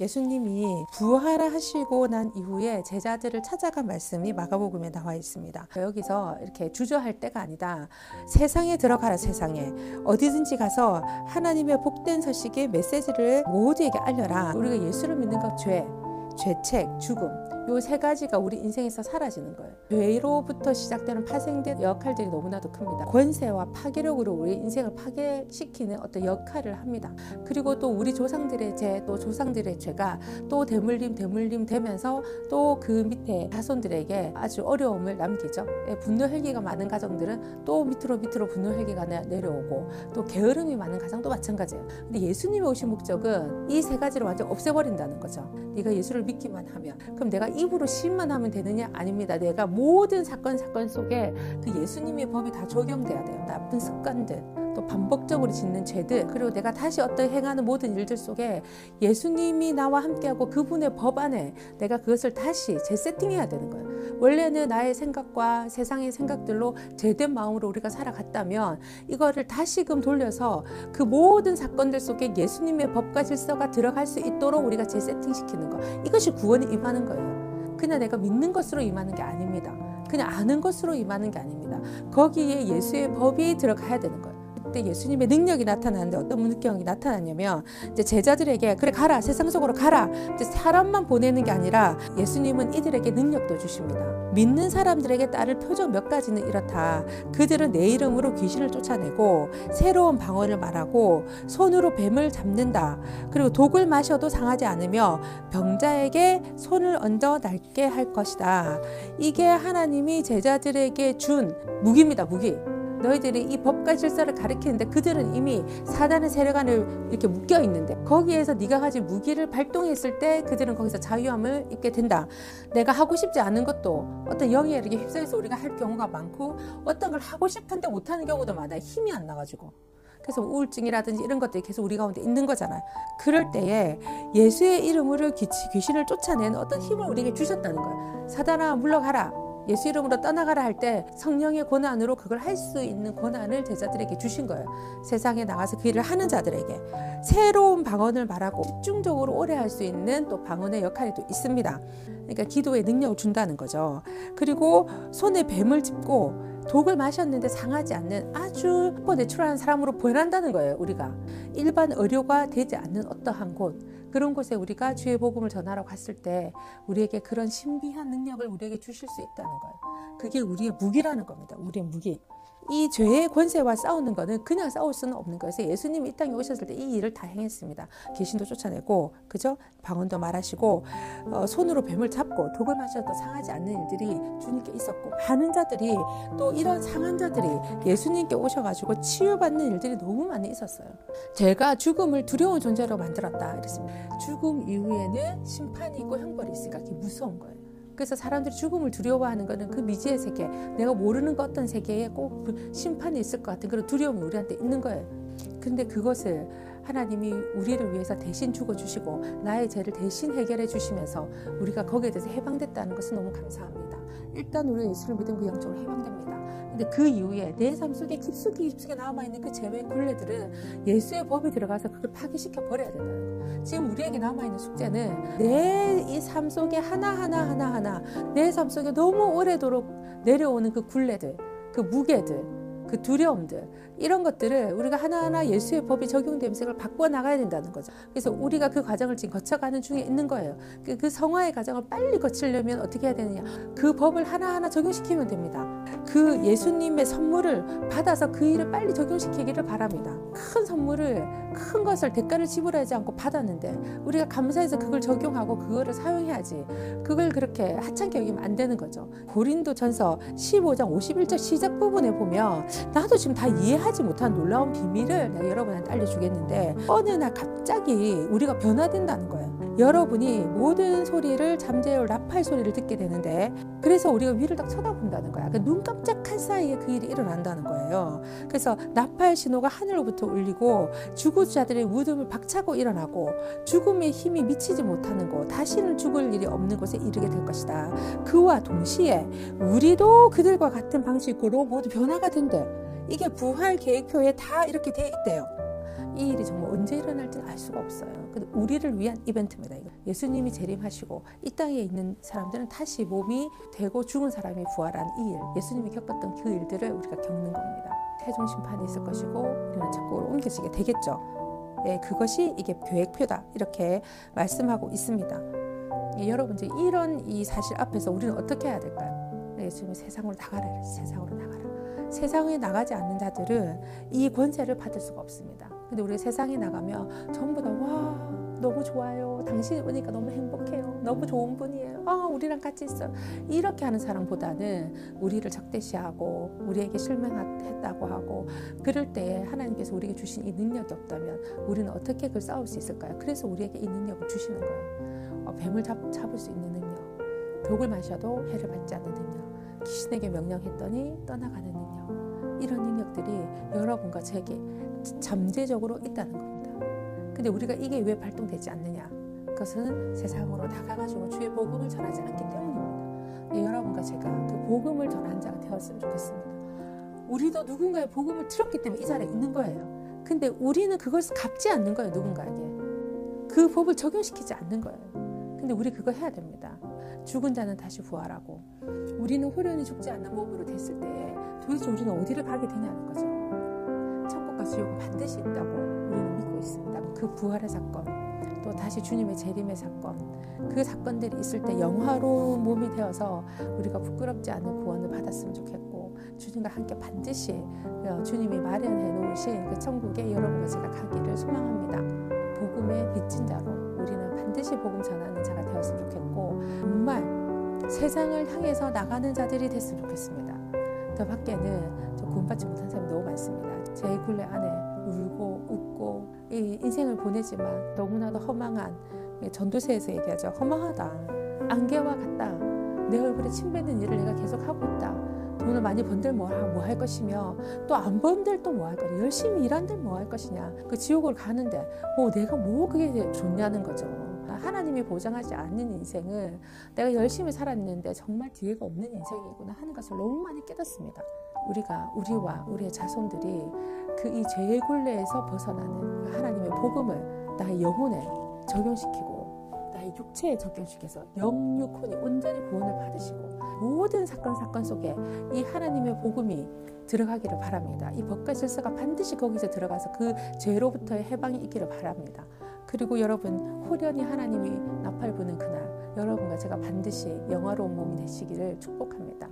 예수님이 부활 하시고 난 이후에 제자들을 찾아간 말씀이 마가복음에 나와 있습니다. 여기서 이렇게 주저할 때가 아니다. 세상에 들어가라 세상에 어디든지 가서 하나님의 복된 소식의 메시지를 모두에게 알려라. 우리가 예수를 믿는 것 죄, 죄책, 죽음 요세 가지가 우리 인생에서 사라지는 거예요. 죄로부터 시작되는 파생된 역할들이 너무나도 큽니다. 권세와 파괴력으로 우리 인생을 파괴시키는 어떤 역할을 합니다. 그리고 또 우리 조상들의 죄, 또 조상들의 죄가 또 대물림 대물림 되면서 또 그 밑에 자손들에게 아주 어려움을 남기죠. 예, 분노 혈기가 많은 가정들은 또 밑으로 밑으로 분노 혈기가 내려오고 또 게으름이 많은 가정도 마찬가지예요. 근데 예수님이 오신 목적은 이 세 가지를 완전 없애버린다는 거죠. 네가 예수를 믿기만 하면 그럼 내가 입으로 시인만 하면 되느냐? 아닙니다. 내가 모든 사건 사건 속에 그 예수님의 법이 다 적용돼야 돼요. 나쁜 습관들, 또 반복적으로 짓는 죄들, 그리고 내가 다시 어떤 행하는 모든 일들 속에 예수님이 나와 함께하고 그분의 법 안에 내가 그것을 다시 재세팅해야 되는 거예요. 원래는 나의 생각과 세상의 생각들로 죄된 마음으로 우리가 살아갔다면 이거를 다시금 돌려서 그 모든 사건들 속에 예수님의 법과 질서가 들어갈 수 있도록 우리가 재세팅시키는 거. 이것이 구원에 임하는 거예요. 그냥 내가 믿는 것으로 임하는 게 아닙니다. 그냥 아는 것으로 임하는 게 아닙니다. 거기에 예수의 법이 들어가야 되는 거예요. 그때 예수님의 능력이 나타나는데 어떤 능력이 나타났냐면 이제 제자들에게 그래 가라 세상 속으로 가라 이제 사람만 보내는 게 아니라 예수님은 이들에게 능력도 주십니다. 믿는 사람들에게 따를 표적 몇 가지는 이렇다. 그들은 내 이름으로 귀신을 쫓아내고 새로운 방언을 말하고 손으로 뱀을 잡는다. 그리고 독을 마셔도 상하지 않으며 병자에게 손을 얹어 낫게 할 것이다. 이게 하나님이 제자들에게 준 무기입니다. 무기. 너희들이 이 법과 질서를 가리키는데 그들은 이미 사단의 세력 안에 이렇게 묶여 있는데 거기에서 네가 가진 무기를 발동했을 때 그들은 거기서 자유함을 입게 된다. 내가 하고 싶지 않은 것도 어떤 영예에게 휩싸여서 우리가 할 경우가 많고 어떤 걸 하고 싶은데 못하는 경우도 많아. 힘이 안 나가지고. 그래서 우울증이라든지 이런 것들이 계속 우리 가운데 있는 거잖아요. 그럴 때에 예수의 이름으로 귀신을 쫓아내는 어떤 힘을 우리에게 주셨다는 거예요. 사단아 물러가라. 예수 이름으로 떠나가라 할 때 성령의 권한으로 그걸 할 수 있는 권한을 제자들에게 주신 거예요. 세상에 나가서 그 일을 하는 자들에게 새로운 방언을 말하고 집중적으로 오래 할 수 있는 또 방언의 역할이 또 있습니다. 그러니까 기도의 능력을 준다는 거죠. 그리고 손에 뱀을 짚고 독을 마셨는데 상하지 않는 아주 내추럴한 사람으로 변한다는 거예요. 우리가 일반 의료가 되지 않는 어떠한 곳 그런 곳에 우리가 주의 복음을 전하러 갔을 때 우리에게 그런 신비한 능력을 우리에게 주실 수 있다는 거예요. 그게 우리의 무기라는 겁니다. 우리의 무기. 이 죄의 권세와 싸우는 것은 그냥 싸울 수는 없는 거예요. 예수님이 이 땅에 오셨을 때 이 일을 다 행했습니다. 귀신도 쫓아내고, 그죠? 방언도 말하시고, 어, 손으로 뱀을 잡고, 독을 마셔도 상하지 않는 일들이 주님께 있었고, 많은 자들이 또 이런 상한 자들이 예수님께 오셔가지고 치유받는 일들이 너무 많이 있었어요. 제가 죽음을 두려운 존재로 만들었다. 그랬습니다. 죽음 이후에는 심판이 있고 형벌이 있으니까 그게 무서운 거예요. 그래서 사람들이 죽음을 두려워하는 것은 그 미지의 세계, 내가 모르는 그 어떤 세계에 꼭 심판이 있을 것 같은 그런 두려움이 우리한테 있는 거예요. 근데 그것을 하나님이 우리를 위해서 대신 죽어주시고 나의 죄를 대신 해결해 주시면서 우리가 거기에 대해서 해방됐다는 것은 너무 감사합니다. 일단 우리가 예수를 믿은 그 영적으로 해방됩니다. 근데 그 이후에 내 삶 속에 깊숙이 깊숙이 남아있는 그 죄의 굴레들은 예수의 법이 들어가서 그걸 파괴시켜 버려야 거예요. 지금 우리에게 남아있는 숙제는 내 이 삶 속에 하나하나 하나하나 내 삶 속에 너무 오래도록 내려오는 그 굴레들, 그 무게들, 그 두려움들 이런 것들을 우리가 하나하나 예수의 법이 적용되면서 이걸 바꿔 나가야 된다는 거죠. 그래서 우리가 그 과정을 지금 거쳐가는 중에 있는 거예요. 그, 그 성화의 과정을 빨리 거치려면 어떻게 해야 되느냐? 그 법을 하나하나 적용시키면 됩니다. 그 예수님의 선물을 받아서 그 일을 빨리 적용시키기를 바랍니다. 큰 선물을 큰 것을 대가를 지불하지 않고 받았는데 우리가 감사해서 그걸 적용하고 그거를 사용해야지. 그걸 그렇게 하찮게 여기면 안 되는 거죠. 고린도 전서 15장 51절 시작 부분에 보면 나도 지금 다 이해하 지 못한 놀라운 비밀을 내가 여러분한테 알려주겠는데 어느 날 갑자기 우리가 변화된다는 거예요. 여러분이 모든 소리를 잠재울 나팔 소리를 듣게 되는데 그래서 우리가 위를 딱 쳐다본다는 거야. 그러니까 눈 깜짝할 사이에 그 일이 일어난다는 거예요. 그래서 나팔 신호가 하늘로부터 울리고 죽은 자들의 무덤을 박차고 일어나고 죽음의 힘이 미치지 못하는 곳 다시는 죽을 일이 없는 곳에 이르게 될 것이다. 그와 동시에 우리도 그들과 같은 방식으로 모두 변화가 된대. 이게 부활 계획표에 다 이렇게 돼 있대요. 이 일이 정말 언제 일어날지는 알 수가 없어요. 근데 우리를 위한 이벤트입니다. 예수님이 재림하시고 이 땅에 있는 사람들은 다시 몸이 되고 죽은 사람이 부활한 이 일, 예수님이 겪었던 그 일들을 우리가 겪는 겁니다. 최종 심판이 있을 것이고 우리는 천국으로 옮겨지게 되겠죠. 예, 그것이 이게 계획표다 이렇게 말씀하고 있습니다. 예, 여러분 이제 이런 이 사실 앞에서 우리는 어떻게 해야 될까요? 네, 예수님이 세상으로 나가라, 세상으로 나가라. 세상에 나가지 않는 자들은 이 권세를 받을 수가 없습니다. 근데 우리 세상에 나가면 전부 다 와 너무 좋아요. 당신이 오니까 너무 행복해요. 너무 좋은 분이에요. 아 우리랑 같이 있어. 이렇게 하는 사람보다는 우리를 적대시하고 우리에게 실망했다고 하고 그럴 때 하나님께서 우리에게 주신 이 능력이 없다면 우리는 어떻게 그걸 싸울 수 있을까요? 그래서 우리에게 이 능력을 주시는 거예요. 어, 뱀을 잡, 잡을 수 있는 능력, 독을 마셔도 해를 받지 않는 능력, 귀신에게 명령했더니 떠나가는. 이런 능력들이 여러분과 제게 잠재적으로 있다는 겁니다. 근데 우리가 이게 왜 발동되지 않느냐? 그것은 세상으로 나가가지고 주의 복음을 전하지 않기 때문입니다. 예, 여러분과 제가 그 복음을 전하는 자가 되었으면 좋겠습니다. 우리도 누군가의 복음을 들었기 때문에 이 자리에 있는 거예요. 근데 우리는 그것을 갚지 않는 거예요, 누군가에게. 그 법을 적용시키지 않는 거예요. 근데 우리 그거 해야 됩니다. 죽은 자는 다시 부활하고 우리는 호련히 죽지 않는 몸으로 됐을 때 도대체 우리는 어디를 가게 되냐는 거죠. 천국과 지옥은 반드시 있다고 우리는 믿고 있습니다. 그 부활의 사건, 또 다시 주님의 재림의 사건, 그 사건들이 있을 때 영화로운 몸이 되어서 우리가 부끄럽지 않은 구원을 받았으면 좋겠고 주님과 함께 반드시 어, 주님이 마련해 놓으신 그 천국에 여러분과 제가 가기를 소망합니다. 복음의 빚진 자로 반드시 복음 전하는 자가 되었으면 좋겠고 정말 세상을 향해서 나가는 자들이 됐으면 좋겠습니다. 더 밖에는 저 구원받지 못한 사람이 너무 많습니다. 제 굴레 안에 울고 웃고 이 인생을 보내지만 너무나도 허망한 전도서에서 얘기하죠. 허망하다. 안개와 같다. 내 얼굴에 침 뱉는 일을 내가 계속 하고 있다. 돈을 많이 번들 뭐할 뭐 것이며 또 안 번들 또 뭐할 거냐. 열심히 일한들 뭐 할 것이냐. 그 지옥을 가는데 뭐 내가 뭐 그게 좋냐는 거죠. 하나님이 보장하지 않는 인생은 내가 열심히 살았는데 정말 기회가 없는 인생이구나 하는 것을 너무 많이 깨닫습니다. 우리가 우리와 우리의 자손들이 그 이 죄의 굴레에서 벗어나는 그 하나님의 복음을 나의 영혼에 적용시키고 나의 육체에 적용시켜서 영육혼이 온전히 구원을 받으시고 모든 사건 사건 속에 이 하나님의 복음이 들어가기를 바랍니다. 이 법과 질서가 반드시 거기서 들어가서 그 죄로부터의 해방이 있기를 바랍니다. 그리고 여러분 호련히 하나님이 나팔 부는 그날 여러분과 제가 반드시 영화로운 몸이 되시기를 축복합니다.